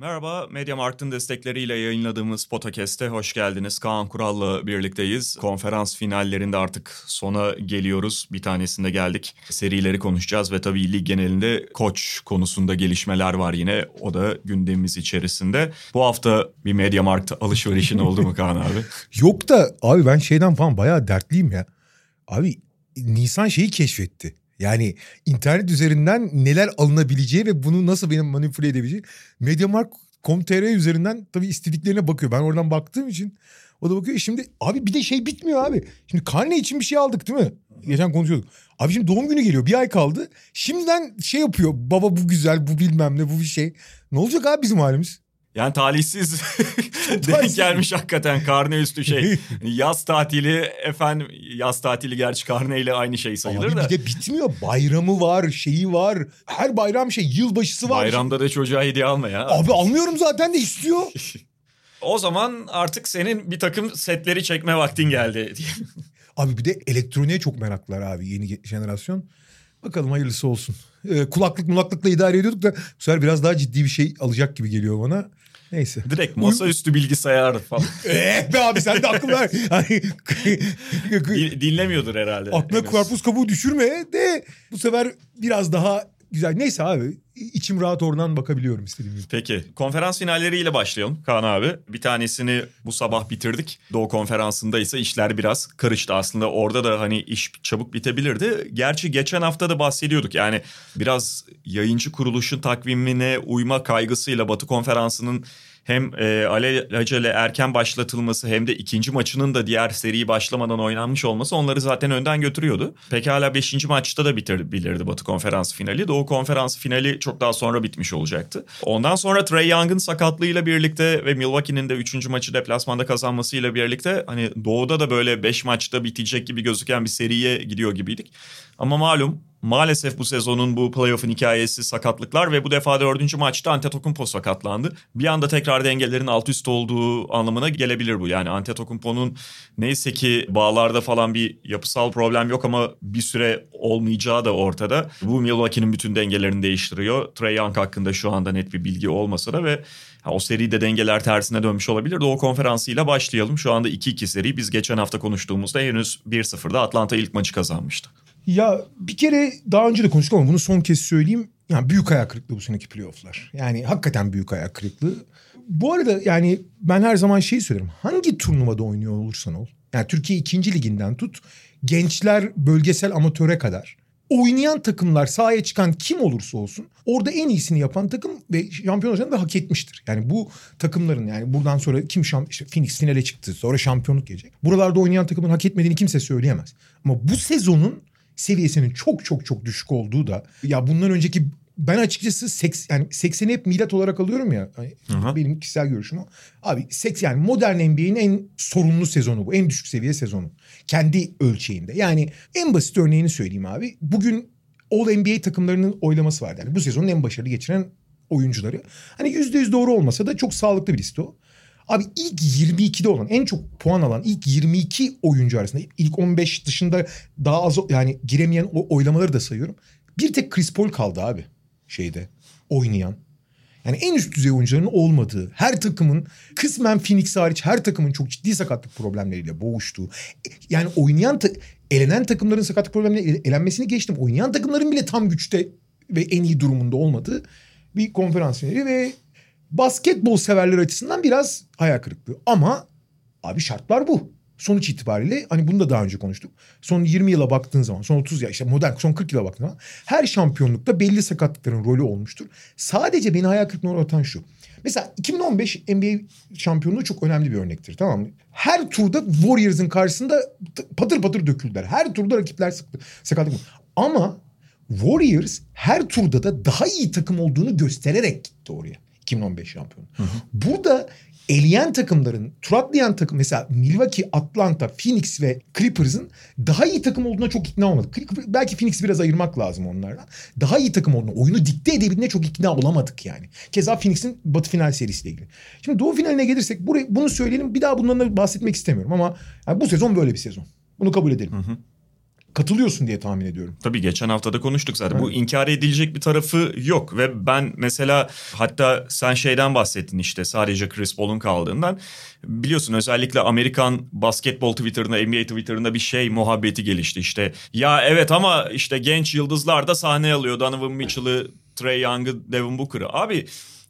Merhaba, Mediamarkt'ın destekleriyle yayınladığımız Podcast'e hoş geldiniz. Kaan Kural'la birlikteyiz. Konferans finallerinde artık sona geliyoruz. Bir tanesinde geldik. Serileri konuşacağız ve tabii lig genelinde koç konusunda gelişmeler var yine. O da gündemimiz içerisinde. Bu hafta bir Mediamarkt alışverişin oldu mu Kaan abi? Yok da abi ben şeyden falan bayağı dertliyim ya. Abi Nisan şeyi keşfetti. Yani internet üzerinden neler alınabileceği ve bunu nasıl benim manipüle edebileceği. Mediamarkt.com.tr üzerinden tabii istediklerine bakıyor. Ben oradan baktığım için o da bakıyor. E Şimdi abi bir de şey bitmiyor abi. Şimdi karne için bir şey aldık değil mi? Geçen konuşuyorduk. Abi şimdi doğum günü geliyor. Bir ay kaldı. Şimdiden şey yapıyor. Baba bu güzel, bu bilmem ne, bu bir şey. Ne olacak abi bizim halimiz? Yani talihsiz denk gelmiş hakikaten karne üstü şey. Yaz tatili efendim yaz tatili gerçi karneyle aynı şey sayılır Abi da. bir de bitmiyor. Bayramı var, şeyi var. Her bayram şey, yılbaşısı var. Bayramda da çocuğa hediye alma ya. Abi almıyorum zaten de istiyor. O zaman artık senin bir takım setleri çekme vaktin geldi. Abi bir de elektroniğe çok meraklılar abi yeni jenerasyon. Bakalım hayırlısı olsun. Ee, kulaklık mulaklıkla idare ediyorduk da bu sefer biraz daha ciddi bir şey alacak gibi geliyor bana. Neyse. Direkt masaüstü bilgisayar falan. Eh be abi sen de akıl ver. Din- Dinlemiyordur herhalde. Aklına karpuz kabuğu düşürme de bu sefer biraz daha güzel. Neyse abi içim rahat oradan bakabiliyorum istediğim gibi. Peki konferans finalleriyle başlayalım Kaan abi. Bir tanesini bu sabah bitirdik. Doğu konferansında ise işler biraz karıştı. Aslında orada da hani iş çabuk bitebilirdi. Gerçi geçen hafta da bahsediyorduk. Yani biraz yayıncı kuruluşun takvimine uyma kaygısıyla Batı konferansının hem e, alelacele erken başlatılması hem de ikinci maçının da diğer seriyi başlamadan oynanmış olması onları zaten önden götürüyordu. Pekala 5. maçta da bitebilirdi Batı konferans finali. Doğu konferans finali çok daha sonra bitmiş olacaktı. Ondan sonra Trey Young'ın sakatlığıyla birlikte ve Milwaukee'nin de 3. maçı deplasmanda kazanmasıyla birlikte hani Doğu'da da böyle 5 maçta bitecek gibi gözüken bir seriye gidiyor gibiydik. Ama malum Maalesef bu sezonun bu playoff'un hikayesi sakatlıklar ve bu defa dördüncü maçta Antetokounmpo sakatlandı. Bir anda tekrar dengelerin alt üst olduğu anlamına gelebilir bu. Yani Antetokounmpo'nun neyse ki bağlarda falan bir yapısal problem yok ama bir süre olmayacağı da ortada. Bu Milwaukee'nin bütün dengelerini değiştiriyor. Trey Young hakkında şu anda net bir bilgi olmasa da ve ha, o seride dengeler tersine dönmüş olabilir. Doğu konferansıyla başlayalım. Şu anda 2-2 seri. Biz geçen hafta konuştuğumuzda henüz 1-0'da Atlanta ilk maçı kazanmıştı. Ya bir kere daha önce de konuştuk ama bunu son kez söyleyeyim. Yani büyük ayak kırıklığı bu seneki playofflar. Yani hakikaten büyük ayak kırıklığı. Bu arada yani ben her zaman şeyi söylerim. Hangi turnuvada oynuyor olursan ol. Yani Türkiye 2. liginden tut. Gençler bölgesel amatöre kadar. Oynayan takımlar sahaya çıkan kim olursa olsun orada en iyisini yapan takım ve şampiyon olacağını da hak etmiştir. Yani bu takımların yani buradan sonra kim şamp işte Phoenix finale çıktı sonra şampiyonluk gelecek. Buralarda oynayan takımın hak etmediğini kimse söyleyemez. Ama bu sezonun seviyesinin çok çok çok düşük olduğu da ya bundan önceki ben açıkçası seks, yani 80'i hep milat olarak alıyorum ya. Hani Aha. benim kişisel görüşüm o. Abi seks yani modern NBA'in en sorunlu sezonu bu. En düşük seviye sezonu. Kendi ölçeğinde. Yani en basit örneğini söyleyeyim abi. Bugün All NBA takımlarının oylaması vardı. Yani bu sezonun en başarılı geçiren oyuncuları. Hani %100 doğru olmasa da çok sağlıklı bir liste o. Abi ilk 22'de olan en çok puan alan ilk 22 oyuncu arasında ilk 15 dışında daha az yani giremeyen o oylamaları da sayıyorum. Bir tek Chris Paul kaldı abi şeyde oynayan. Yani en üst düzey oyuncuların olmadığı, her takımın kısmen Phoenix hariç her takımın çok ciddi sakatlık problemleriyle boğuştuğu. Yani oynayan ta- elenen takımların sakatlık problemleriyle elenmesini geçtim. Oynayan takımların bile tam güçte ve en iyi durumunda olmadığı bir konferans finali ve basketbol severler açısından biraz hayal kırıklığı. Ama abi şartlar bu. Sonuç itibariyle hani bunu da daha önce konuştuk. Son 20 yıla baktığın zaman, son 30 ya işte modern son 40 yıla baktığın zaman her şampiyonlukta belli sakatlıkların rolü olmuştur. Sadece beni hayal kırıklığına uğratan şu. Mesela 2015 NBA şampiyonluğu çok önemli bir örnektir tamam mı? Her turda Warriors'ın karşısında patır patır döküldüler. Her turda rakipler sıktı. Sakatlık. Ama Warriors her turda da daha iyi takım olduğunu göstererek gitti oraya. 2015 şampiyonu. Burada eleyen takımların, tur atlayan takım mesela Milwaukee, Atlanta, Phoenix ve Clippers'ın daha iyi takım olduğuna çok ikna olmadık. Belki Phoenix'i biraz ayırmak lazım onlardan. Daha iyi takım olduğuna, oyunu dikte edebildiğine çok ikna olamadık yani. Keza Phoenix'in Batı final serisiyle ilgili. Şimdi Doğu finaline gelirsek burayı, bunu söyleyelim. Bir daha bundan da bahsetmek istemiyorum ama yani bu sezon böyle bir sezon. Bunu kabul edelim. Katılıyorsun diye tahmin ediyorum. Tabii geçen haftada konuştuk zaten. Bu inkar edilecek bir tarafı yok ve ben mesela hatta sen şeyden bahsettin işte sadece Chris Paul'un kaldığından. Biliyorsun özellikle Amerikan basketbol Twitter'ında, NBA Twitter'ında bir şey muhabbeti gelişti işte. Ya evet ama işte genç yıldızlar da sahne alıyor. Donovan Mitchell'ı, Trey Young'ı, Devin Booker'ı. Abi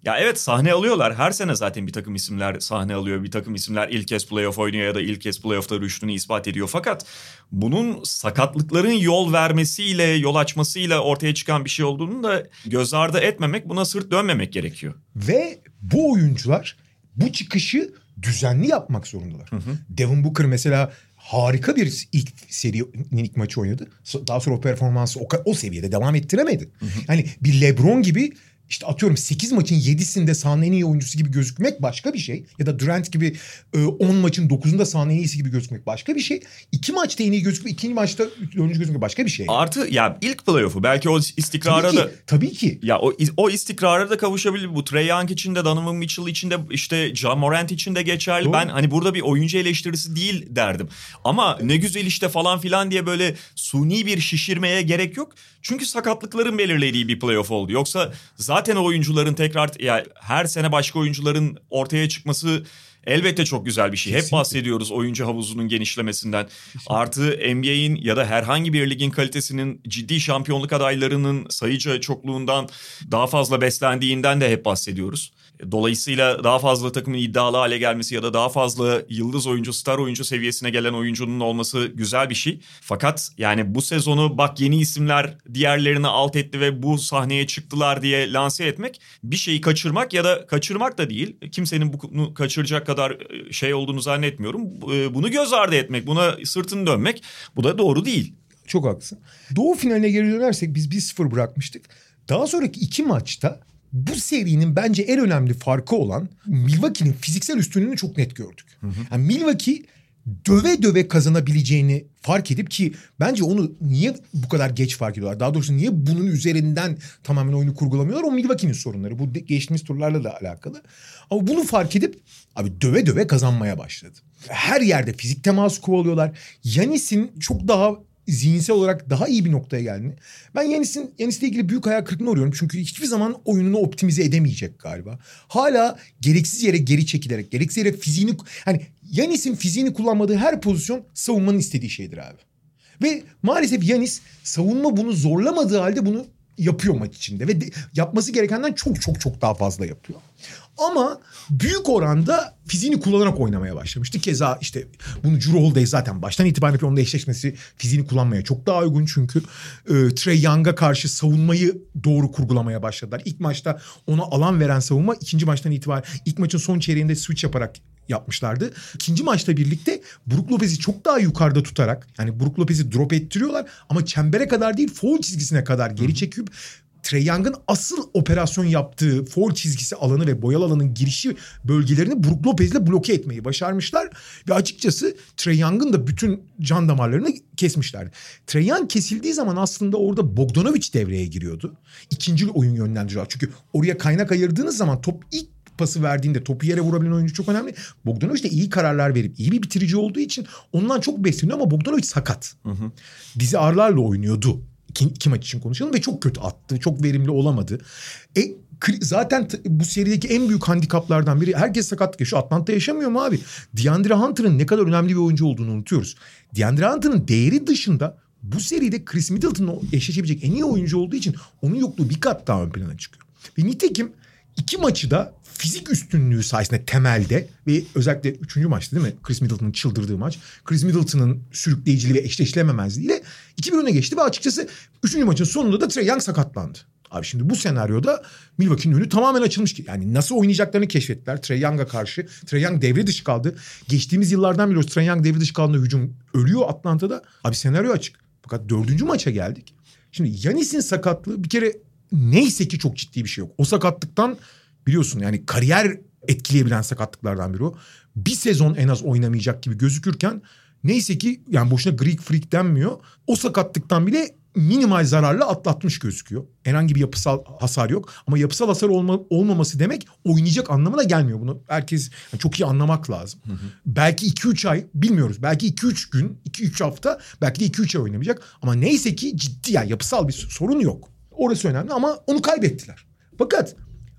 ya evet sahne alıyorlar. Her sene zaten bir takım isimler sahne alıyor. Bir takım isimler ilk kez playoff oynuyor ya da ilk kez playoff'ta rüştünü ispat ediyor. Fakat bunun sakatlıkların yol vermesiyle, yol açmasıyla ortaya çıkan bir şey olduğunu da göz ardı etmemek, buna sırt dönmemek gerekiyor. Ve bu oyuncular bu çıkışı düzenli yapmak zorundalar. Devin Booker mesela harika bir ilk serinin ilk maçı oynadı. Daha sonra o performansı o, o seviyede devam ettiremedi. Yani bir LeBron gibi işte atıyorum 8 maçın 7'sinde sahanın en iyi oyuncusu gibi gözükmek başka bir şey. Ya da Durant gibi e, 10 maçın 9'unda sahanın en iyisi gibi gözükmek başka bir şey. 2 maçta en iyi gözükmek, ikinci maçta 4. gözükmek başka bir şey. Artı ya ilk playoff'u belki o istikrara tabii da... ki, tabii ki. Ya o, o istikrara da kavuşabilir. Bu Trey Young için de Donovan Mitchell için de işte John Morant için de geçerli. Doğru. Ben hani burada bir oyuncu eleştirisi değil derdim. Ama ne güzel işte falan filan diye böyle suni bir şişirmeye gerek yok. Çünkü sakatlıkların belirlediği bir playoff oldu. Yoksa zaten o oyuncuların tekrar ya her sene başka oyuncuların ortaya çıkması elbette çok güzel bir şey. Hep Kesinlikle. bahsediyoruz oyuncu havuzunun genişlemesinden. Artı NBA'in ya da herhangi bir ligin kalitesinin ciddi şampiyonluk adaylarının sayıca çokluğundan daha fazla beslendiğinden de hep bahsediyoruz. Dolayısıyla daha fazla takımın iddialı hale gelmesi ya da daha fazla yıldız oyuncu, star oyuncu seviyesine gelen oyuncunun olması güzel bir şey. Fakat yani bu sezonu bak yeni isimler diğerlerini alt etti ve bu sahneye çıktılar diye lanse etmek bir şeyi kaçırmak ya da kaçırmak da değil. Kimsenin bunu kaçıracak kadar e, şey olduğunu zannetmiyorum. E, Bunu göz ardı etmek, buna sırtını dönmek bu da doğru değil. Çok haklısın. Doğu finaline geri dönersek biz 1-0 bırakmıştık. Daha sonraki iki maçta bu serinin bence en önemli farkı olan Milwaukee'nin fiziksel üstünlüğünü çok net gördük. Yani Milwaukee döve döve kazanabileceğini fark edip ki bence onu niye bu kadar geç fark ediyorlar? Daha doğrusu niye bunun üzerinden tamamen oyunu kurgulamıyorlar? O Milwaukee'nin sorunları. Bu geçtiğimiz turlarla da alakalı. Ama bunu fark edip abi döve döve kazanmaya başladı. Her yerde fizik teması kovalıyorlar. Yanis'in çok daha zihinsel olarak daha iyi bir noktaya geldiğini. Ben Yanis'in Yanis'le ilgili büyük hayal kırıklığına uğruyorum. Çünkü hiçbir zaman oyununu optimize edemeyecek galiba. Hala gereksiz yere geri çekilerek, gereksiz yere fiziğini... Hani Yanis'in fiziğini kullanmadığı her pozisyon savunmanın istediği şeydir abi. Ve maalesef Yanis savunma bunu zorlamadığı halde bunu yapıyor maç içinde. Ve de- yapması gerekenden çok çok çok daha fazla yapıyor. Ama büyük oranda fiziğini kullanarak oynamaya başlamıştı. Keza işte bunu Drew Holiday zaten baştan itibaren yapıyor. Onunla eşleşmesi fiziğini kullanmaya çok daha uygun. Çünkü e, Trey Young'a karşı savunmayı doğru kurgulamaya başladılar. İlk maçta ona alan veren savunma ikinci maçtan itibaren ilk maçın son çeyreğinde switch yaparak yapmışlardı. İkinci maçta birlikte Brook Lopez'i çok daha yukarıda tutarak yani Brook Lopez'i drop ettiriyorlar ama çembere kadar değil foul çizgisine kadar geri çekip Trey Young'ın asıl operasyon yaptığı foul çizgisi alanı ve boyalı alanın girişi bölgelerini Brook Lopez'le bloke etmeyi başarmışlar. Ve açıkçası Trey Young'ın da bütün can damarlarını kesmişlerdi. Trey Young kesildiği zaman aslında orada Bogdanovic devreye giriyordu. İkinci oyun yönlendiriyorlar. Çünkü oraya kaynak ayırdığınız zaman top ilk pası verdiğinde topu yere vurabilen oyuncu çok önemli. Bogdanovic de iyi kararlar verip iyi bir bitirici olduğu için ondan çok besleniyor ama Bogdanovic sakat. Dizi ağrılarla oynuyordu. İki, iki maç için konuşalım ve çok kötü attı. Çok verimli olamadı. E zaten bu serideki en büyük handikaplardan biri herkes sakatlık yaşıyor. Atlanta yaşamıyor mu abi? DeAndre Hunter'ın ne kadar önemli bir oyuncu olduğunu unutuyoruz. DeAndre Hunter'ın değeri dışında bu seride Chris Middleton'la eşleşebilecek en iyi oyuncu olduğu için onun yokluğu bir kat daha ön plana çıkıyor. Ve nitekim iki maçı da fizik üstünlüğü sayesinde temelde ve özellikle üçüncü maçtı değil mi? Chris Middleton'ın çıldırdığı maç. Chris Middleton'ın sürükleyiciliği ve eşleşilememezliğiyle 2-1 öne geçti ve açıkçası üçüncü maçın sonunda da Trey Young sakatlandı. Abi şimdi bu senaryoda Milwaukee'nin önü tamamen açılmış ki. Yani nasıl oynayacaklarını keşfettiler Trey Young'a karşı. Trey Young devre dışı kaldı. Geçtiğimiz yıllardan biliyoruz Trey Young devre dışı kaldığında hücum ölüyor Atlanta'da. Abi senaryo açık. Fakat dördüncü maça geldik. Şimdi Yanis'in sakatlığı bir kere neyse ki çok ciddi bir şey yok. O sakatlıktan biliyorsun yani kariyer etkileyebilen sakatlıklardan biri o. Bir sezon en az oynamayacak gibi gözükürken neyse ki yani boşuna Greek Freak denmiyor. O sakatlıktan bile minimal zararla atlatmış gözüküyor. Herhangi bir yapısal hasar yok. Ama yapısal hasar olma, olmaması demek oynayacak anlamına gelmiyor. Bunu herkes yani çok iyi anlamak lazım. Hı hı. Belki 2-3 ay bilmiyoruz. Belki 2-3 gün, 2-3 hafta belki de 2-3 ay oynamayacak. Ama neyse ki ciddi yani yapısal bir sorun yok. Orası önemli ama onu kaybettiler. Fakat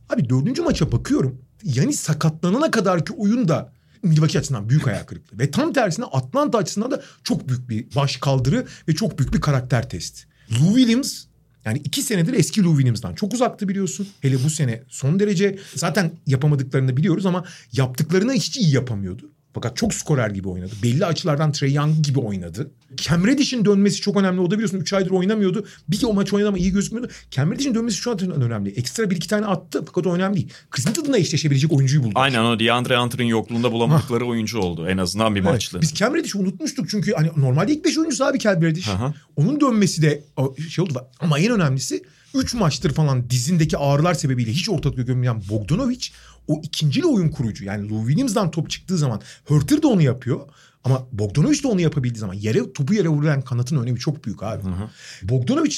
abi dördüncü maça bakıyorum. Yani sakatlanana kadar ki oyun da Milwaukee açısından büyük hayal kırıklığı. Ve tam tersine Atlanta açısından da çok büyük bir baş kaldırı ve çok büyük bir karakter testi. Lou Williams yani iki senedir eski Lou Williams'dan çok uzaktı biliyorsun. Hele bu sene son derece zaten yapamadıklarını biliyoruz ama yaptıklarını hiç iyi yapamıyordu. Fakat çok skorer gibi oynadı. Belli açılardan Trey Young gibi oynadı. Cam Reddish'in dönmesi çok önemli. O da biliyorsun 3 aydır oynamıyordu. Bir o maç oynadı ama iyi gözükmüyordu. Cam Reddish'in dönmesi şu an önemli. Ekstra bir iki tane attı fakat o önemli değil. Middleton'la eşleşebilecek oyuncuyu buldu. Aynen o DeAndre Hunter'ın yokluğunda bulamadıkları oyuncu oldu. En azından bir evet, maçlı. Biz Cam Reddish'i unutmuştuk çünkü hani normalde ilk 5 oyuncusu abi Cam Reddish. Onun dönmesi de şey oldu. Ama en önemlisi 3 maçtır falan dizindeki ağrılar sebebiyle hiç ortalıkta görünmeyen Bogdanovic o ikincili oyun kurucu. Yani Lou Williams'dan top çıktığı zaman Hurter de onu yapıyor. Ama Bogdanovic de onu yapabildiği zaman yere topu yere vurulan kanatın önemi çok büyük abi. Hı hı. Bogdanovic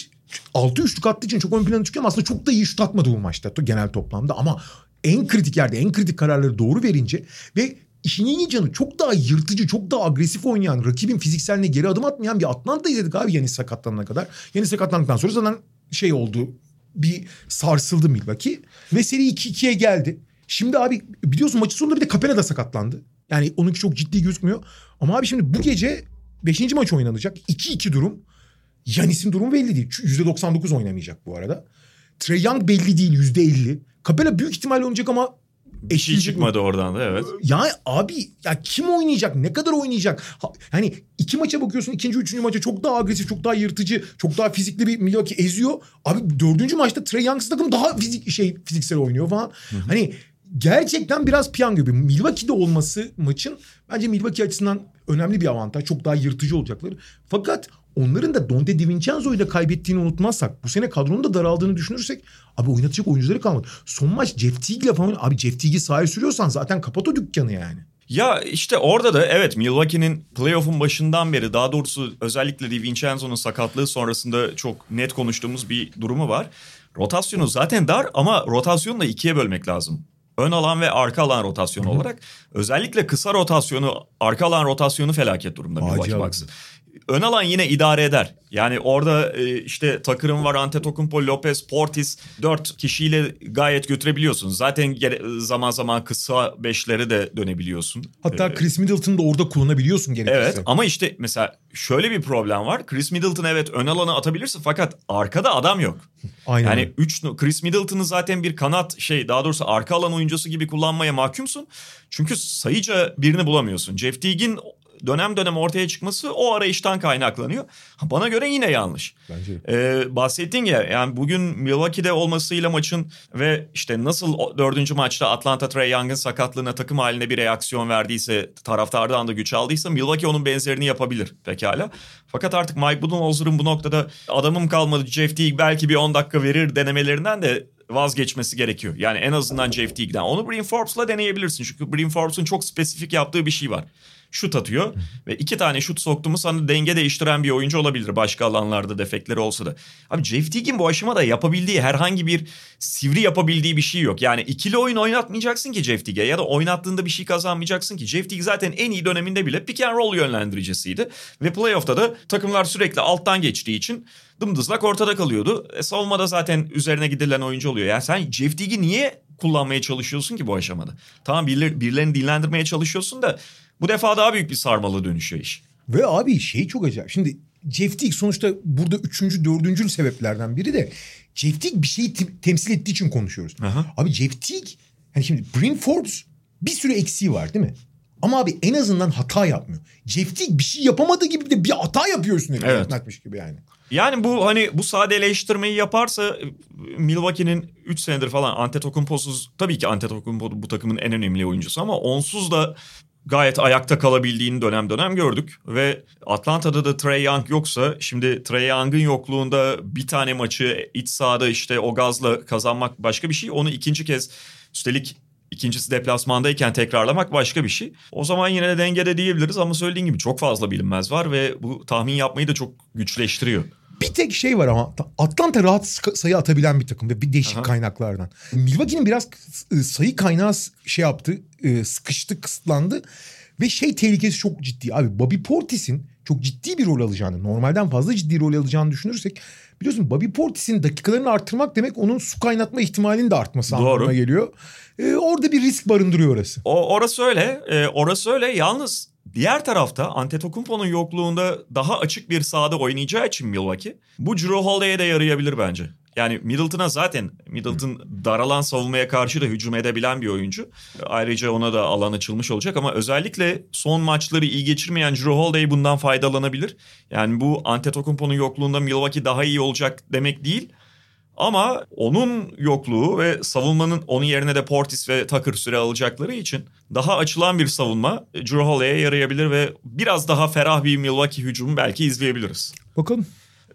6 üçlük attığı için çok ön plana çıkıyor ama aslında çok da iyi şut atmadı bu maçta genel toplamda ama en kritik yerde en kritik kararları doğru verince ve işin iyi canı çok daha yırtıcı, çok daha agresif oynayan, rakibin fizikseline geri adım atmayan bir Atlanta izledik abi Yanis sakatlanana kadar. Yanis sakatlandıktan sonra zaten şey oldu bir sarsıldı Milwaukee ve seri 2-2'ye geldi. Şimdi abi biliyorsun maçın sonunda bir de Capela da sakatlandı. Yani onunki çok ciddi gözükmüyor. Ama abi şimdi bu gece 5. maç oynanacak. 2-2 durum. Yanis'in durumu belli değil. %99 oynamayacak bu arada. Trey Young belli değil %50. Capela büyük ihtimalle oynayacak ama şey çıkmadı mi? oradan da evet. Ya abi ya kim oynayacak? Ne kadar oynayacak? Ha, hani iki maça bakıyorsun. ikinci, üçüncü maça çok daha agresif, çok daha yırtıcı, çok daha fizikli bir Milwaukee eziyor. Abi dördüncü maçta Trey Young's takım daha fizik şey fiziksel oynuyor falan. Hı hı. Hani gerçekten biraz piyan gibi. Milwaukee'de olması maçın bence Milwaukee açısından önemli bir avantaj. Çok daha yırtıcı olacakları. Fakat onların da Donte DiVincenzo'yu da kaybettiğini unutmazsak bu sene kadronun da daraldığını düşünürsek abi oynatacak oyuncuları kalmadı. Son maç Jeff Teague'le falan abi Jeff Teague'i sahaya sürüyorsan zaten kapat o dükkanı yani. Ya işte orada da evet Milwaukee'nin playoff'un başından beri daha doğrusu özellikle DiVincenzo'nun sakatlığı sonrasında çok net konuştuğumuz bir durumu var. Rotasyonu zaten dar ama rotasyonu da ikiye bölmek lazım ön alan ve arka alan rotasyonu Hı-hı. olarak özellikle kısa rotasyonu, arka alan rotasyonu felaket durumda Milwaukee Bucks'ın ön alan yine idare eder. Yani orada e, işte Takır'ın var, Antetokounmpo, Lopez, Portis dört kişiyle gayet götürebiliyorsun. Zaten zaman zaman kısa beşleri de dönebiliyorsun. Hatta ee, Chris Middleton'ı da orada kullanabiliyorsun gerekirse. Evet ama işte mesela şöyle bir problem var. Chris Middleton evet ön alana atabilirsin fakat arkada adam yok. Aynen. Yani 3 Chris Middleton'ı zaten bir kanat şey daha doğrusu arka alan oyuncusu gibi kullanmaya mahkumsun. Çünkü sayıca birini bulamıyorsun. Jeff Teague'in dönem dönem ortaya çıkması o arayıştan kaynaklanıyor. Bana göre yine yanlış. Bence. Ee, bahsettin ya yani bugün Milwaukee'de olmasıyla maçın ve işte nasıl dördüncü maçta Atlanta Trey Young'ın sakatlığına takım haline bir reaksiyon verdiyse taraftardan da güç aldıysa Milwaukee onun benzerini yapabilir pekala. Fakat artık Mike Budenholzer'ın bu noktada adamım kalmadı Jeff Teague belki bir 10 dakika verir denemelerinden de vazgeçmesi gerekiyor. Yani en azından Jeff Teague'den. Onu Bryn Forbes'la deneyebilirsin. Çünkü Bryn Forbes'un çok spesifik yaptığı bir şey var şut atıyor. Ve iki tane şut soktu mu sana denge değiştiren bir oyuncu olabilir. Başka alanlarda defekleri olsa da. Abi Jeff Teague'in bu aşamada yapabildiği herhangi bir sivri yapabildiği bir şey yok. Yani ikili oyun oynatmayacaksın ki Jeff Teague'e ya da oynattığında bir şey kazanmayacaksın ki. Jeff Teague zaten en iyi döneminde bile pick and roll yönlendiricisiydi. Ve playoff'ta da takımlar sürekli alttan geçtiği için dımdızlak ortada kalıyordu. E, savunmada zaten üzerine gidilen oyuncu oluyor. Yani sen Jeff Teague'i niye kullanmaya çalışıyorsun ki bu aşamada? Tamam birileri, birilerini dinlendirmeye çalışıyorsun da bu defa daha büyük bir sarmalı dönüşüyor iş. Ve abi şey çok acayip. Şimdi Jeff Teague sonuçta burada üçüncü, dördüncü sebeplerden biri de Jeff Teague bir şeyi te- temsil ettiği için konuşuyoruz. Aha. Abi Jeff Teague hani şimdi Bryn Forbes bir sürü eksiği var değil mi? Ama abi en azından hata yapmıyor. Jeff Teague bir şey yapamadığı gibi de bir hata yapıyorsun. Evet. gibi yani. Yani bu hani bu sadeleştirmeyi yaparsa Milwaukee'nin 3 senedir falan Antetokounmpo'suz tabii ki Antetokounmpo bu takımın en önemli oyuncusu ama onsuz da gayet ayakta kalabildiğini dönem dönem gördük. Ve Atlanta'da da Trey Young yoksa şimdi Trey Young'ın yokluğunda bir tane maçı iç sahada işte o gazla kazanmak başka bir şey. Onu ikinci kez üstelik İkincisi deplasmandayken tekrarlamak başka bir şey. O zaman yine de dengede diyebiliriz ama söylediğin gibi çok fazla bilinmez var ve bu tahmin yapmayı da çok güçleştiriyor. Bir tek şey var ama Atlanta rahat sayı atabilen bir takım ve bir değişik Aha. kaynaklardan. Milwaukee'nin biraz e, sayı kaynağı şey yaptı, e, sıkıştı, kısıtlandı ve şey tehlikesi çok ciddi. Abi Bobby Portis'in çok ciddi bir rol alacağını, normalden fazla ciddi rol alacağını düşünürsek biliyorsun Bobby Portis'in dakikalarını arttırmak demek onun su kaynatma ihtimalinin de artması Doğru. anlamına geliyor. E, orada bir risk barındırıyor orası. O orası öyle. e, orası öyle. Yalnız diğer tarafta Antetokounmpo'nun yokluğunda daha açık bir sahada oynayacağı için Milwaukee bu Drew Holiday'e de yarayabilir bence. Yani Middleton'a zaten Middleton daralan savunmaya karşı da hücum edebilen bir oyuncu. Ayrıca ona da alan açılmış olacak ama özellikle son maçları iyi geçirmeyen Drew Holiday bundan faydalanabilir. Yani bu Antetokounmpo'nun yokluğunda Milwaukee daha iyi olacak demek değil. Ama onun yokluğu ve savunmanın onun yerine de Portis ve Tucker süre alacakları için daha açılan bir savunma Drew Holiday'e yarayabilir ve biraz daha ferah bir Milwaukee hücumu belki izleyebiliriz. Bakalım.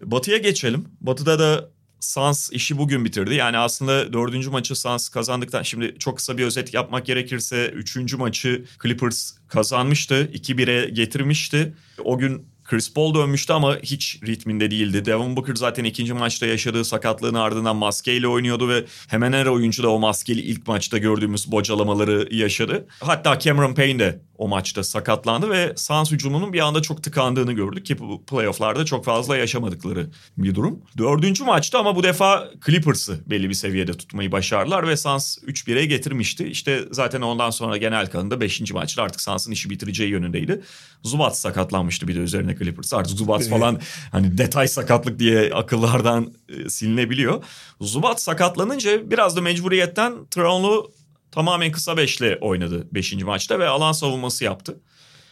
Batı'ya geçelim. Batı'da da Suns işi bugün bitirdi. Yani aslında dördüncü maçı Suns kazandıktan şimdi çok kısa bir özet yapmak gerekirse üçüncü maçı Clippers kazanmıştı. 2-1'e getirmişti. O gün Chris Paul dönmüştü ama hiç ritminde değildi. Devin Booker zaten ikinci maçta yaşadığı sakatlığın ardından maskeyle oynuyordu ve hemen her oyuncu da o maskeli ilk maçta gördüğümüz bocalamaları yaşadı. Hatta Cameron Payne de o maçta sakatlandı ve Suns hücumunun bir anda çok tıkandığını gördük ki bu playofflarda çok fazla yaşamadıkları bir durum. Dördüncü maçta ama bu defa Clippers'ı belli bir seviyede tutmayı başardılar ve Suns 3-1'e getirmişti. İşte zaten ondan sonra genel kanında 5. maçta artık Suns'ın işi bitireceği yönündeydi. Zubat sakatlanmıştı bir de üzerine Clippers. Artık Zubat falan hani detay sakatlık diye akıllardan e, silinebiliyor. Zubat sakatlanınca biraz da mecburiyetten Tronlu tamamen kısa beşle oynadı 5. maçta ve alan savunması yaptı.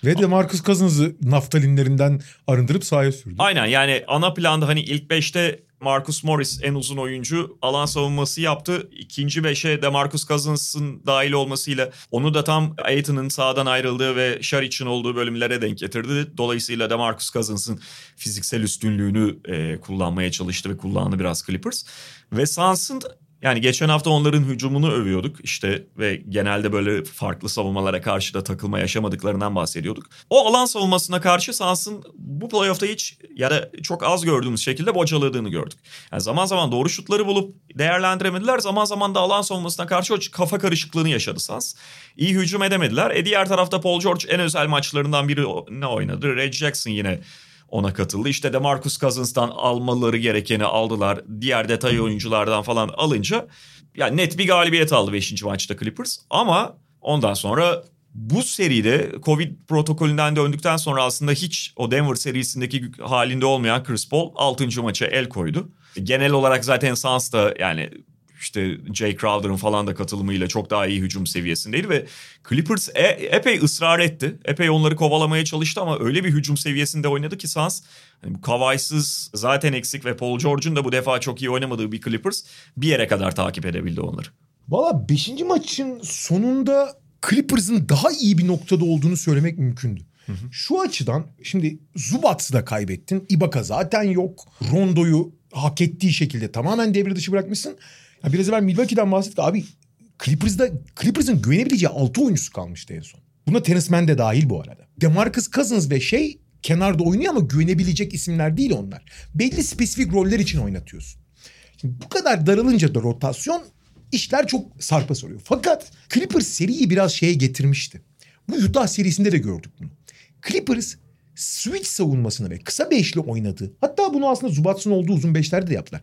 Ve de Marcus Cousins'ı naftalinlerinden arındırıp sahaya sürdü. Aynen yani ana planda hani ilk 5'te Marcus Morris en uzun oyuncu alan savunması yaptı. İkinci beşe de Marcus Cousins'ın dahil olmasıyla onu da tam Aiton'un sağdan ayrıldığı ve Sharic'in olduğu bölümlere denk getirdi. Dolayısıyla da Marcus Cousins'ın fiziksel üstünlüğünü e, kullanmaya çalıştı ve kullandı biraz Clippers. Ve Suns'ın yani geçen hafta onların hücumunu övüyorduk işte ve genelde böyle farklı savunmalara karşı da takılma yaşamadıklarından bahsediyorduk. O alan savunmasına karşı Suns'ın bu playoff'ta hiç ya da çok az gördüğümüz şekilde bocaladığını gördük. Yani zaman zaman doğru şutları bulup değerlendiremediler. Zaman zaman da alan savunmasına karşı o kafa karışıklığını yaşadı Suns. İyi hücum edemediler. E diğer tarafta Paul George en özel maçlarından biri o- ne oynadı? Red Jackson yine ona katıldı. İşte de Marcus Cousins'tan almaları gerekeni aldılar. Diğer detay oyunculardan falan alınca yani net bir galibiyet aldı 5. maçta Clippers. Ama ondan sonra bu seride Covid protokolünden döndükten sonra aslında hiç o Denver serisindeki halinde olmayan Chris Paul 6. maça el koydu. Genel olarak zaten Suns da yani işte Jay Crowder'ın falan da katılımıyla çok daha iyi hücum seviyesindeydi ve Clippers e- epey ısrar etti. Epey onları kovalamaya çalıştı ama öyle bir hücum seviyesinde oynadı ki Suns hani bu Kawhi'sız zaten eksik ve Paul George'un da bu defa çok iyi oynamadığı bir Clippers bir yere kadar takip edebildi onları. Valla 5. maçın sonunda Clippers'ın daha iyi bir noktada olduğunu söylemek mümkündü. Şu açıdan şimdi Zubats'ı da kaybettin. Ibaka zaten yok. Rondo'yu hak ettiği şekilde tamamen devre dışı bırakmışsın. Ya biraz evvel Milwaukee'den bahsettik. Abi Clippers'da Clippers'ın güvenebileceği 6 oyuncusu kalmıştı en son. Buna Terence Mann de dahil bu arada. DeMarcus Cousins ve şey kenarda oynuyor ama güvenebilecek isimler değil onlar. Belli spesifik roller için oynatıyorsun. Şimdi bu kadar daralınca da rotasyon işler çok sarpa soruyor. Fakat Clippers seriyi biraz şeye getirmişti. Bu Utah serisinde de gördük bunu. Clippers switch savunmasını ve kısa beşli oynadı. Hatta bunu aslında Zubats'ın olduğu uzun beşlerde de yaptılar.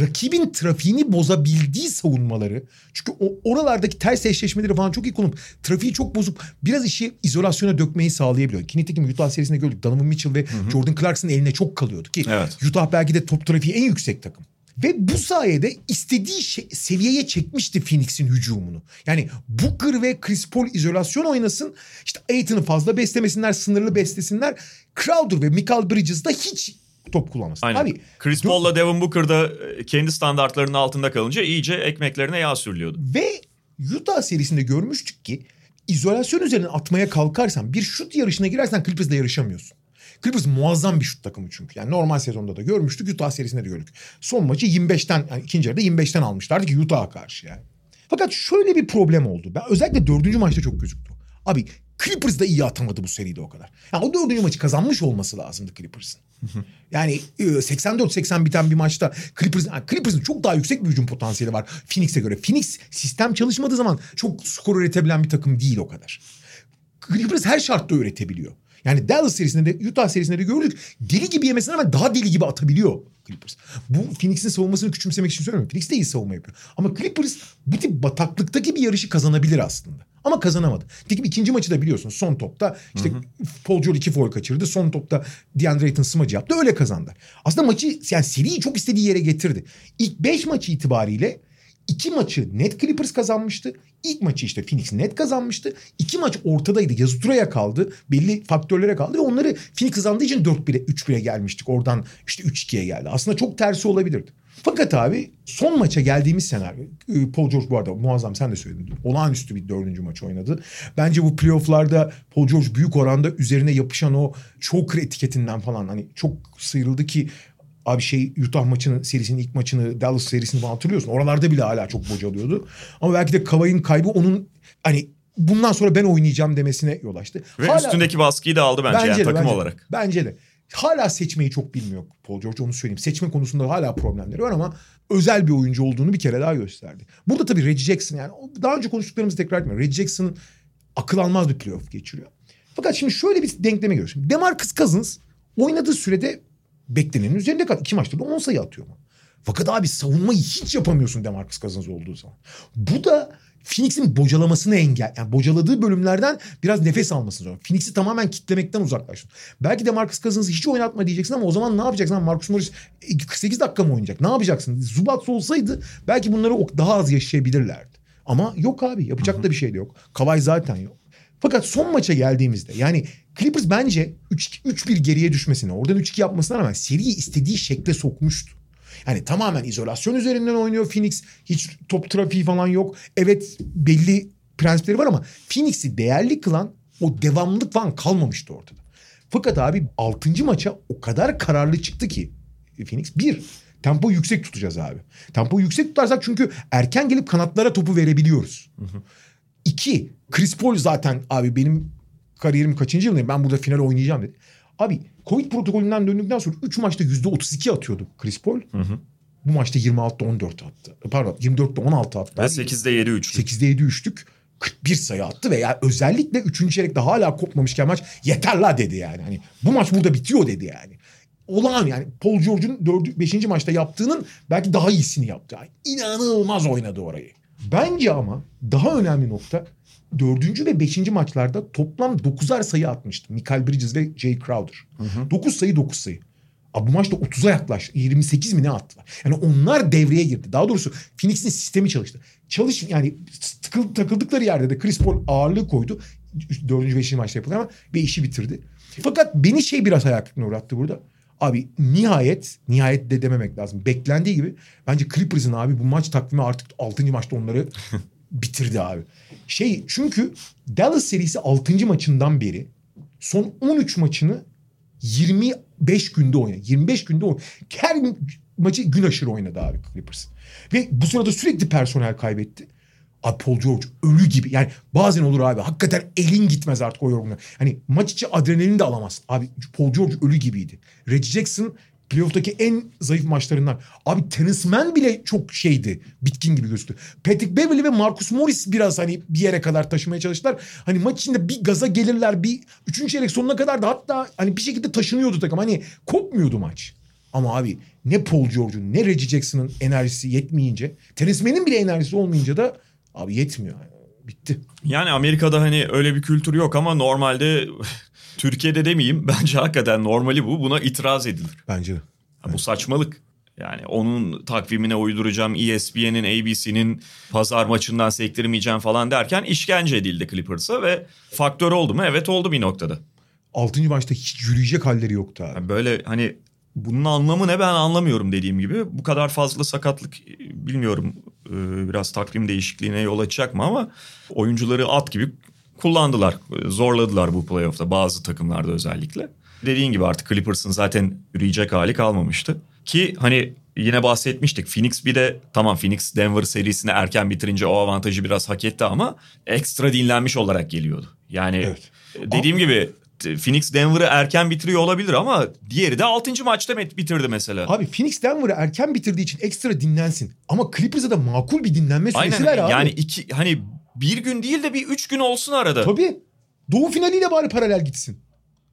Rakibin trafiğini bozabildiği savunmaları. Çünkü o, oralardaki ters eşleşmeleri falan çok iyi kullanıp trafiği çok bozup biraz işi izolasyona dökmeyi sağlayabiliyor. Ki nitekim Utah serisinde gördük. Donovan Mitchell ve Jordan Clarkson eline çok kalıyordu ki Evet. Utah belki de top trafiği en yüksek takım. Ve bu sayede istediği şey- seviyeye çekmişti Phoenix'in hücumunu. Yani Booker ve Chris Paul izolasyon oynasın. İşte Aiton'u fazla beslemesinler, sınırlı beslesinler. Crowder ve Michael Bridges da hiç top kullanmasın. Aynen. Abi, Chris Paul'la Devin Booker da e, kendi standartlarının altında kalınca iyice ekmeklerine yağ sürülüyordu. Ve Utah serisinde görmüştük ki izolasyon üzerine atmaya kalkarsan bir şut yarışına girersen Clippers'la yarışamıyorsun. Clippers muazzam bir şut takımı çünkü. Yani normal sezonda da görmüştük. Utah serisinde de gördük. Son maçı 25'ten yani ikinci yarıda 25'ten almışlardı ki Utah'a karşı yani. Fakat şöyle bir problem oldu. Ben özellikle dördüncü maçta çok gözüktü. Abi Clippers da iyi atamadı bu seride o kadar. Yani o dördüncü maçı kazanmış olması lazımdı Clippers'ın. Yani e, 84-80 biten bir maçta Clippers, yani Clippers'ın çok daha yüksek bir hücum potansiyeli var Phoenix'e göre. Phoenix sistem çalışmadığı zaman çok skor üretebilen bir takım değil o kadar. Clippers her şartta üretebiliyor. Yani Dallas serisinde de Utah serisinde de gördük. Deli gibi yemesine rağmen daha deli gibi atabiliyor Clippers. Bu Phoenix'in savunmasını küçümsemek için söylemiyorum. Phoenix de iyi savunma yapıyor. Ama Clippers bu tip bataklıktaki bir yarışı kazanabilir aslında. Ama kazanamadı. Nitekim ikinci maçı da biliyorsun. Son topta işte Paul George iki foul kaçırdı. Son topta DeAndre Ayton smacı yaptı. Öyle kazandı. Aslında maçı yani seriyi çok istediği yere getirdi. İlk beş maçı itibariyle iki maçı net Clippers kazanmıştı. İlk maçı işte Phoenix net kazanmıştı. İki maç ortadaydı. Yazıtura'ya kaldı. Belli faktörlere kaldı. Ve onları Phoenix kazandığı için 4-1'e 3-1'e gelmiştik. Oradan işte 3-2'ye geldi. Aslında çok tersi olabilirdi. Fakat abi son maça geldiğimiz senaryo. e, Paul George bu arada muazzam sen de söyledin. Olağanüstü bir dördüncü maç oynadı. Bence bu playofflarda Paul George büyük oranda üzerine yapışan o çok etiketinden falan hani çok sıyrıldı ki Abi şey Utah maçının serisinin ilk maçını Dallas serisini falan hatırlıyorsun. Oralarda bile hala çok bocalıyordu. Ama belki de Kavay'ın kaybı onun hani bundan sonra ben oynayacağım demesine yol açtı. Ve Hala- üstündeki baskıyı da aldı bence, yani de, takım bence olarak. Bence de. Hala seçmeyi çok bilmiyor Paul George onu söyleyeyim. Seçme konusunda hala problemleri var ama özel bir oyuncu olduğunu bir kere daha gösterdi. Burada tabii Reggie Jackson yani daha önce konuştuklarımızı tekrar etmiyorum. Reggie Jackson akıl almaz bir playoff geçiriyor. Fakat şimdi şöyle bir denkleme. Şimdi Demarcus Cousins oynadığı sürede beklenenin üzerinde kal. İki maçta da 10 sayı atıyor. Fakat abi savunmayı hiç yapamıyorsun Demarcus Cousins olduğu zaman. Bu da Phoenix'in bocalamasını engel. Yani bocaladığı bölümlerden biraz nefes almasını zor. Phoenix'i tamamen kitlemekten uzaklaştın. Belki de Marcus Cousins'ı hiç oynatma diyeceksin ama o zaman ne yapacaksın? Lan Marcus Morris 48 dakika mı oynayacak? Ne yapacaksın? Zubats olsaydı belki bunları daha az yaşayabilirlerdi. Ama yok abi yapacak da bir şey de yok. Kavay zaten yok. Fakat son maça geldiğimizde yani Clippers bence 3 3-1 geriye düşmesine, oradan 3-2 yapmasına rağmen seriyi istediği şekle sokmuştu. Yani tamamen izolasyon üzerinden oynuyor Phoenix. Hiç top trafiği falan yok. Evet belli prensipleri var ama Phoenix'i değerli kılan o devamlılık falan kalmamıştı ortada. Fakat abi 6. maça o kadar kararlı çıktı ki Phoenix. Bir, tempo yüksek tutacağız abi. Tempo yüksek tutarsak çünkü erken gelip kanatlara topu verebiliyoruz. İki, Chris Paul zaten abi benim kariyerim kaçıncı yılındayım ben burada final oynayacağım dedi. Abi Covid protokolünden döndükten sonra 3 maçta %32 atıyordu Chris Paul. Bu maçta 26'da 14 attı. Pardon 24'te 16 attı. Ve Abi. 8'de 7 3. 8'de 7 üçlük 41 sayı attı ve ya özellikle 3. çeyrekte hala kopmamışken maç yeter la dedi yani. Hani bu maç burada bitiyor dedi yani. Olağan yani Paul George'un 4. 5. maçta yaptığının belki daha iyisini yaptı. Yani inanılmaz oynadı orayı. Bence ama daha önemli nokta 4. ve 5. maçlarda toplam 9'ar sayı atmıştı. Michael Bridges ve Jay Crowder. 9 sayı 9 sayı. Abi bu maçta 30'a yaklaştı. 28 mi ne attılar? Yani onlar devreye girdi. Daha doğrusu Phoenix'in sistemi çalıştı. Çalış yani tıkıl, takıldıkları yerde de Chris Paul ağırlığı koydu. 4. 5. maçta yapıldı ama ve işi bitirdi. Fakat beni şey biraz hayal kırıklığına uğrattı burada. Abi nihayet, nihayet de dememek lazım. Beklendiği gibi bence Clippers'ın abi bu maç takvimi artık 6. maçta onları bitirdi abi. Şey çünkü Dallas serisi 6. maçından beri son 13 maçını 25 günde oynadı. 25 günde oynadı. Her maçı gün aşırı oynadı abi Clippers. Ve bu sırada sürekli personel kaybetti. Abi Paul George ölü gibi. Yani bazen olur abi. Hakikaten elin gitmez artık o yorumlar. Hani maç içi adrenalin de alamaz. Abi Paul George ölü gibiydi. Reggie Jackson playoff'taki en zayıf maçlarından. Abi Terence Mann bile çok şeydi. Bitkin gibi gözüktü. Patrick Beverly ve Marcus Morris biraz hani bir yere kadar taşımaya çalıştılar. Hani maç içinde bir gaza gelirler. Bir üçüncü çeyrek sonuna kadar da hatta hani bir şekilde taşınıyordu takım. Hani kopmuyordu maç. Ama abi ne Paul George'un ne Reggie Jackson'ın enerjisi yetmeyince Terence Mann'in bile enerjisi olmayınca da abi yetmiyor. Bitti. Yani Amerika'da hani öyle bir kültür yok ama normalde Türkiye'de demeyeyim bence hakikaten normali bu. Buna itiraz edilir. Bence de. Ya Bu saçmalık. Yani onun takvimine uyduracağım ESPN'in, ABC'nin pazar maçından sektirmeyeceğim falan derken işkence edildi Clippers'a ve faktör oldu mu? Evet oldu bir noktada. Altıncı maçta hiç yürüyecek halleri yoktu abi. Yani böyle hani bunun anlamı ne ben anlamıyorum dediğim gibi. Bu kadar fazla sakatlık e, bilmiyorum e, biraz takvim değişikliğine yol açacak mı ama oyuncuları at gibi kullandılar. E, Zorladılar bu playoff'ta bazı takımlarda özellikle. Dediğin gibi artık Clippers'ın zaten yürüyecek hali kalmamıştı. Ki hani yine bahsetmiştik. Phoenix bir de tamam Phoenix Denver serisini erken bitirince o avantajı biraz hak etti ama ekstra dinlenmiş olarak geliyordu. Yani Evet. dediğim gibi Phoenix Denver'ı erken bitiriyor olabilir ama diğeri de 6. maçta bitirdi mesela. Abi Phoenix Denver'ı erken bitirdiği için ekstra dinlensin. Ama Clippers'a da makul bir dinlenme süresi ver abi. yani iki hani bir gün değil de bir üç gün olsun arada. Tabii. Doğu finaliyle bari paralel gitsin.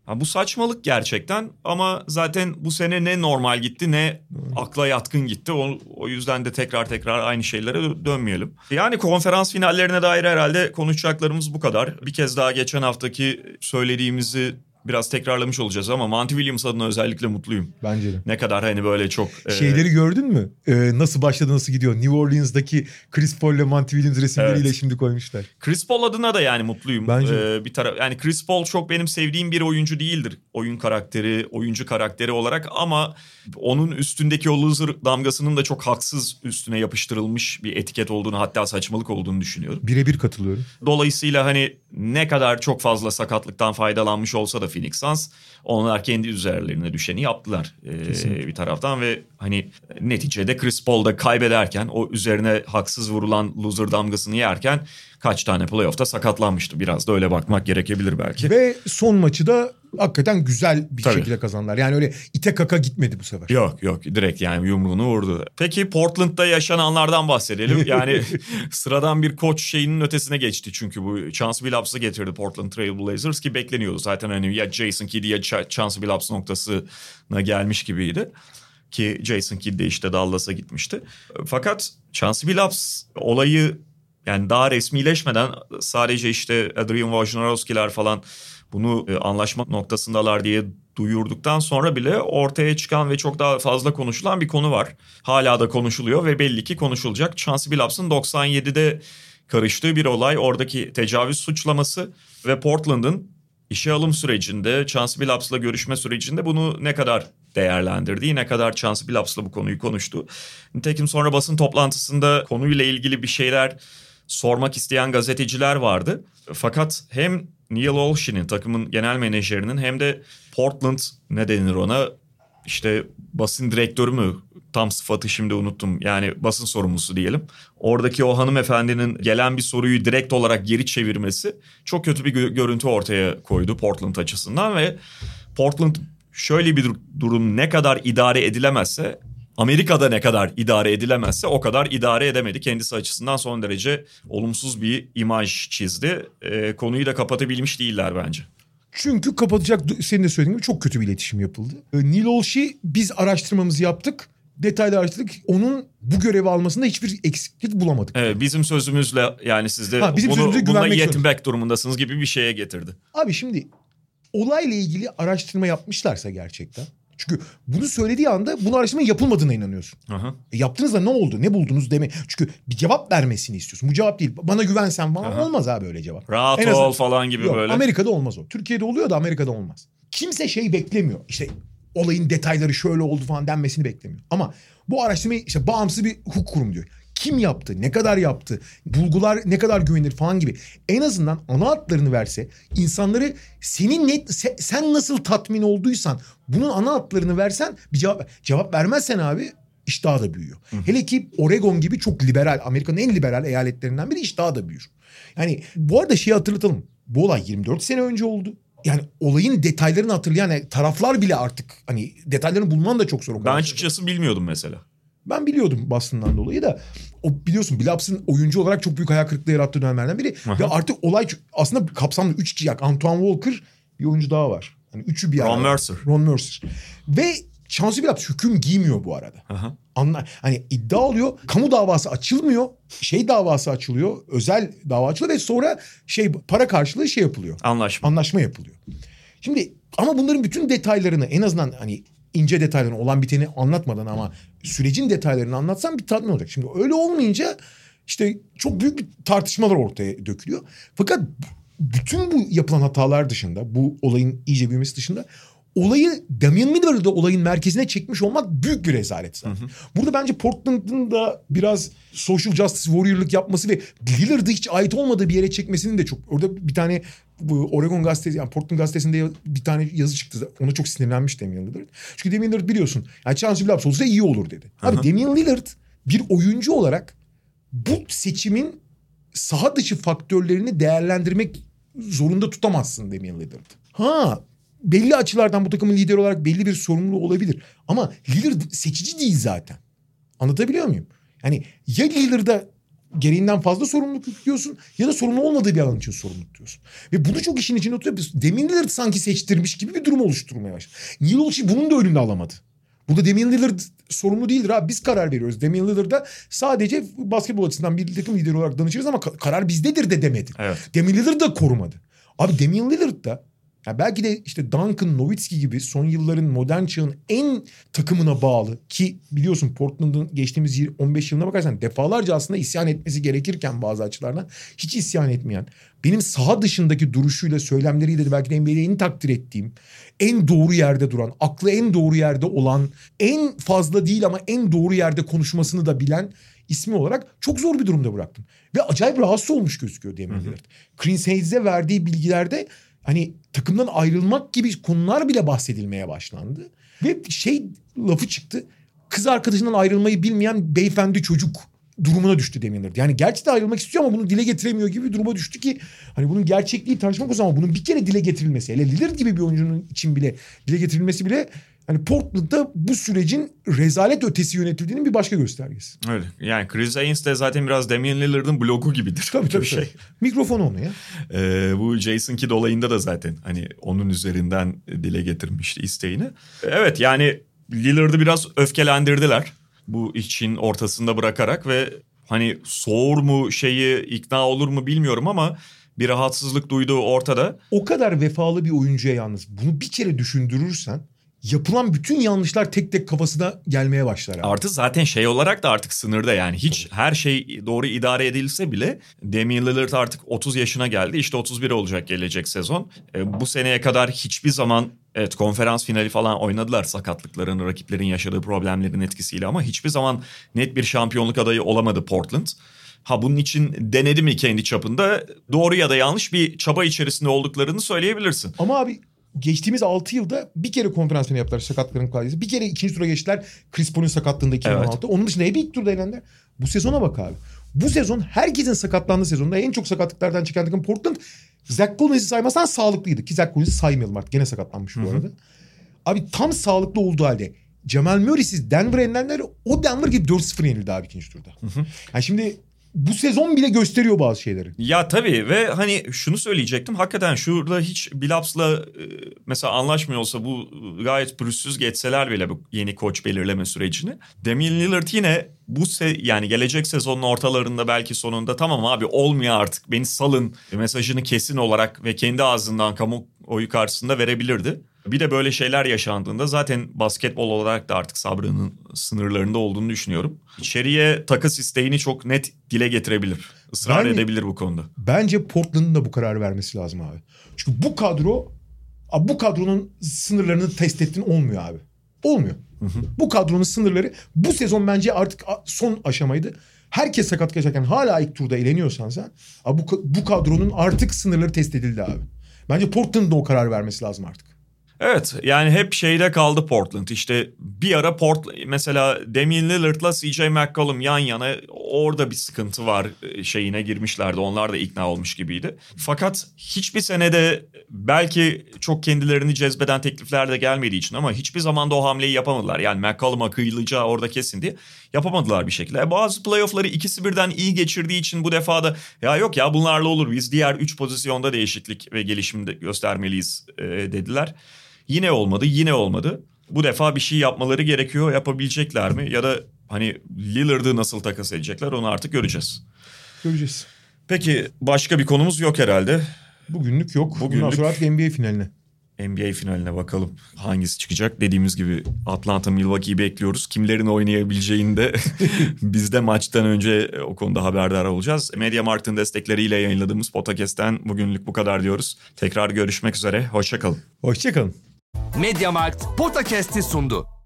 Ha, bu saçmalık gerçekten ama zaten bu sene ne normal gitti ne akla yatkın gitti. O, o yüzden de tekrar tekrar aynı şeylere dö- dönmeyelim. Yani konferans finallerine dair herhalde konuşacaklarımız bu kadar. Bir kez daha geçen haftaki söylediğimizi biraz tekrarlamış olacağız ama Monty Williams adına özellikle mutluyum. Bence de. Ne kadar hani böyle çok... e, Şeyleri gördün mü? Ee, nasıl başladı nasıl gidiyor? New Orleans'daki Chris Paul ile Monty Williams resimleriyle Evet. şimdi koymuşlar. Chris Paul adına da yani mutluyum. Bence. Ee, bir taraf yani Chris Paul çok benim sevdiğim bir oyuncu değildir. Oyun karakteri, oyuncu karakteri olarak ama onun üstündeki o loser damgasının da çok haksız üstüne yapıştırılmış bir etiket olduğunu hatta saçmalık olduğunu düşünüyorum. Birebir katılıyorum. Dolayısıyla hani ne kadar çok fazla sakatlıktan faydalanmış olsa da Phoenix Suns onlar kendi üzerlerine düşeni yaptılar ee, bir taraftan ve hani neticede Chris Paul da kaybederken o üzerine haksız vurulan loser damgasını yerken kaç tane playoff'ta sakatlanmıştı. Biraz da öyle bakmak gerekebilir belki. Ve son maçı da hakikaten güzel bir Tabii. şekilde kazandılar. Yani öyle ite kaka gitmedi bu sefer. Yok yok direkt yani yumruğunu vurdu. Peki Portland'da yaşananlardan bahsedelim. Yani sıradan bir koç şeyinin ötesine geçti çünkü bu Chance Billups'ı getirdi Portland Trail Blazers ki bekleniyordu. Zaten hani ya Jason Kidd ya Ch- Chance Billups noktasına gelmiş gibiydi. Ki Jason Kidd de işte Dallas'a gitmişti. Fakat Chance Billups olayı yani daha resmileşmeden sadece işte Adrian Wojnarowski'ler falan bunu e, anlaşma noktasındalar diye duyurduktan sonra bile ortaya çıkan ve çok daha fazla konuşulan bir konu var. Hala da konuşuluyor ve belli ki konuşulacak. Chance Billups'ın 97'de karıştığı bir olay. Oradaki tecavüz suçlaması ve Portland'ın işe alım sürecinde Chance Billups'la görüşme sürecinde bunu ne kadar değerlendirdiği, ne kadar Chance Billups'la bu konuyu konuştu. Nitekim sonra basın toplantısında konuyla ilgili bir şeyler sormak isteyen gazeteciler vardı. Fakat hem Neil Olshin'in takımın genel menajerinin hem de Portland ne denir ona işte basın direktörü mü tam sıfatı şimdi unuttum yani basın sorumlusu diyelim. Oradaki o hanımefendinin gelen bir soruyu direkt olarak geri çevirmesi çok kötü bir gö- görüntü ortaya koydu Portland açısından ve Portland şöyle bir dur- durum ne kadar idare edilemezse Amerika'da ne kadar idare edilemezse o kadar idare edemedi. Kendisi açısından son derece olumsuz bir imaj çizdi. Ee, konuyu da kapatabilmiş değiller bence. Çünkü kapatacak senin de söylediğin gibi çok kötü bir iletişim yapıldı. Ee, Neil Olshey biz araştırmamızı yaptık. Detaylı araştırdık. Onun bu görevi almasında hiçbir eksiklik bulamadık. Evet, bizim sözümüzle yani siz de Ha, bizim bunu, bununla yetinmek durumundasınız gibi bir şeye getirdi. Abi şimdi olayla ilgili araştırma yapmışlarsa gerçekten. Çünkü bunu söylediği anda bunu araştırma yapılmadığına inanıyorsun. Aha. E yaptınız da ne oldu? Ne buldunuz deme. Çünkü bir cevap vermesini istiyorsun. Bu cevap değil. Bana güvensen falan Aha. olmaz abi öyle cevap. Rahat En ol azından- falan gibi Yok, böyle. Amerika'da olmaz o. Türkiye'de oluyor da Amerika'da olmaz. Kimse şey beklemiyor. İşte olayın detayları şöyle oldu falan denmesini beklemiyor. Ama bu araştırmayı işte bağımsız bir hukuk kurumu diyor. Kim yaptı? Ne kadar yaptı? Bulgular ne kadar güvenilir falan gibi. En azından ana hatlarını verse insanları senin ne se- sen nasıl tatmin olduysan bunun ana hatlarını versen bir cevap cevap vermezsen abi iş daha da büyüyor. Hele ki Oregon gibi çok liberal Amerika'nın en liberal eyaletlerinden biri iş daha da büyür. Yani bu arada şeyi hatırlatalım. Bu olay 24 sene önce oldu. Yani olayın detaylarını hatırlayan yani taraflar bile artık hani detaylarını bulman da çok zor. Ben açıkçası bilmiyordum mesela. Ben biliyordum Boston'dan dolayı da o biliyorsun Billups'ın oyuncu olarak çok büyük hayal kırıklığı yarattığı dönemlerden biri. Aha. Ve artık olay aslında kapsamlı 3 kişi. Yani Antoine Walker bir oyuncu daha var. Yani üçü bir Ron arada. Mercer. Ron Mercer. Ve Chauncey Billups hüküm giymiyor bu arada. Aha. Anla, hani iddia oluyor. Kamu davası açılmıyor. Şey davası açılıyor. Özel dava açılıyor ve sonra şey para karşılığı şey yapılıyor. Anlaşma. Anlaşma yapılıyor. Şimdi ama bunların bütün detaylarını en azından hani ince detaylarını olan biteni anlatmadan ama sürecin detaylarını anlatsam bir tatmin olacak. Şimdi öyle olmayınca işte çok büyük bir tartışmalar ortaya dökülüyor. Fakat bütün bu yapılan hatalar dışında bu olayın iyice büyümesi dışında olayı Damian Lillard'ı olayın merkezine çekmiş olmak büyük bir rezalet zaten. Burada bence Portland'ın da biraz social justice warrior'lık yapması ve Lillard'ı hiç ait olmadığı bir yere çekmesinin de çok... Orada bir tane Oregon gazetesi yani Portland gazetesinde bir tane yazı çıktı. Ona çok sinirlenmiş Damian Lillard. Çünkü Damian Lillard biliyorsun yani Chance Billups olsa iyi olur dedi. Abi Damian Lillard bir oyuncu olarak bu seçimin saha dışı faktörlerini değerlendirmek zorunda tutamazsın Damian Lillard. Ha belli açılardan bu takımın lideri olarak belli bir sorumluluğu olabilir. Ama Lillard seçici değil zaten. Anlatabiliyor muyum? Yani ya Lillard'a gereğinden fazla sorumluluk yüklüyorsun ya da sorumlu olmadığı bir alan için sorumluluk diyorsun. Ve bunu çok işin içine oturup Damian Lillard sanki seçtirmiş gibi bir durum oluşturmaya başladı. Neil Olshey bunun da önünü alamadı. Burada Damian Lillard sorumlu değildir abi. Biz karar veriyoruz. Damian Lillard'a sadece basketbol açısından bir takım lideri olarak danışırız ama ka- karar bizdedir de demedi. Evet. Damian Lillard da korumadı. Abi Damian Lillard da ya belki de işte Duncan, Nowitzki gibi son yılların modern çağın en takımına bağlı ki biliyorsun Portland'ın geçtiğimiz 15 yılına bakarsan defalarca aslında isyan etmesi gerekirken bazı açılardan hiç isyan etmeyen benim saha dışındaki duruşuyla söylemleriyle de belki de NBA'de en takdir ettiğim en doğru yerde duran, aklı en doğru yerde olan, en fazla değil ama en doğru yerde konuşmasını da bilen ismi olarak çok zor bir durumda bıraktım. Ve acayip rahatsız olmuş gözüküyor Lillard. Chris Hayes'e verdiği bilgilerde hani takımdan ayrılmak gibi konular bile bahsedilmeye başlandı. Ve şey lafı çıktı. Kız arkadaşından ayrılmayı bilmeyen beyefendi çocuk durumuna düştü Lillard. Yani gerçekten ayrılmak istiyor ama bunu dile getiremiyor gibi bir duruma düştü ki hani bunun gerçekliği tartışmak o zaman bunun bir kere dile getirilmesi hele Lillard gibi bir oyuncunun için bile dile getirilmesi bile hani Portland'da bu sürecin rezalet ötesi yönetildiğinin bir başka göstergesi. Öyle. Yani Chris Haynes de zaten biraz Damian Lillard'ın blogu gibidir. Tabii tabii. Şey. tabii. Mikrofon onu ya. Ee, bu Jason Kidd olayında da zaten hani onun üzerinden dile getirmişti isteğini. Evet yani Lillard'ı biraz öfkelendirdiler. Bu için ortasında bırakarak ve hani soğur mu şeyi ikna olur mu bilmiyorum ama bir rahatsızlık duyduğu ortada. O kadar vefalı bir oyuncuya yalnız bunu bir kere düşündürürsen yapılan bütün yanlışlar tek tek kafasına gelmeye başlar. Abi. Artı zaten şey olarak da artık sınırda yani hiç her şey doğru idare edilse bile Damian Lillard artık 30 yaşına geldi. İşte 31 olacak gelecek sezon. E, bu seneye kadar hiçbir zaman evet konferans finali falan oynadılar sakatlıkların, rakiplerin yaşadığı problemlerin etkisiyle ama hiçbir zaman net bir şampiyonluk adayı olamadı Portland. Ha bunun için denedi mi kendi çapında doğru ya da yanlış bir çaba içerisinde olduklarını söyleyebilirsin. Ama abi geçtiğimiz 6 yılda bir kere konferans finali yaptılar sakatlıkların kaydıysa. Bir kere ikinci tura geçtiler Chris Paul'un sakatlığında 2016'da. Onun dışında hep ilk turda elendiler. Bu sezona bak abi. Bu sezon herkesin sakatlandığı sezonda en çok sakatlıklardan çıkan takım Portland. Zach Collins'i saymazsan sağlıklıydı. Ki Zach Collins'i saymayalım artık. Gene sakatlanmış bu arada. Abi tam sağlıklı olduğu halde Jamal Murray'siz Denver yenenler o Denver gibi 4-0 yenildi abi ikinci turda. Yani şimdi bu sezon bile gösteriyor bazı şeyleri. Ya tabii ve hani şunu söyleyecektim. Hakikaten şurada hiç Bilaps'la e, mesela anlaşmıyor olsa bu gayet pürüzsüz geçseler bile bu yeni koç belirleme sürecini. Damian Lillard yine bu se yani gelecek sezonun ortalarında belki sonunda tamam abi olmuyor artık beni salın mesajını kesin olarak ve kendi ağzından kamuoyu karşısında verebilirdi. Bir de böyle şeyler yaşandığında zaten basketbol olarak da artık sabrının sınırlarında olduğunu düşünüyorum. İçeriye takas isteğini çok net dile getirebilir. Israr Yani- edebilir bu konuda. Bence Portland'ın da bu kararı vermesi lazım abi. Çünkü bu kadro bu kadronun sınırlarını test ettin olmuyor abi. Olmuyor. Bu kadronun sınırları bu sezon bence artık son aşamaydı. Herkes sakat kaçarken hala ilk turda eleniyorsan sen bu, bu kadronun artık sınırları test edildi abi. Bence Portland'ın da o karar vermesi lazım artık. Evet yani hep şeyde kaldı Portland. İşte bir ara Port mesela Damian Lillard'la CJ McCollum yan yana orada bir sıkıntı var e, şeyine girmişlerdi. Onlar da ikna olmuş gibiydi. Fakat hiçbir senede belki çok kendilerini cezbeden teklifler de gelmediği için ama hiçbir zaman da o hamleyi yapamadılar. Yani McCollum'a kıyılacağı orada kesin diye yapamadılar bir şekilde. E, Bazı playoff'ları ikisi birden iyi geçirdiği için bu defa da ya yok ya bunlarla olur biz diğer 3 pozisyonda değişiklik ve gelişim göstermeliyiz e, dediler. Yine olmadı, yine olmadı. Bu defa bir şey yapmaları gerekiyor. Yapabilecekler mi? Ya da hani Lillard'ı nasıl takas edecekler onu artık göreceğiz. Göreceğiz. Peki başka bir konumuz yok herhalde. Bugünlük yok. Bundan Bugünlük- sonra artık NBA finaline. NBA finaline bakalım hangisi çıkacak. Dediğimiz gibi Atlanta Milwaukee'yi bekliyoruz. Kimlerin oynayabileceğini de biz de maçtan önce o konuda haberdar olacağız. Media Markt'ın destekleriyle yayınladığımız podcast'ten bugünlük bu kadar diyoruz. Tekrar görüşmek üzere. Hoşçakalın. Hoşçakalın. Mediamarkt Podcast'i sundu.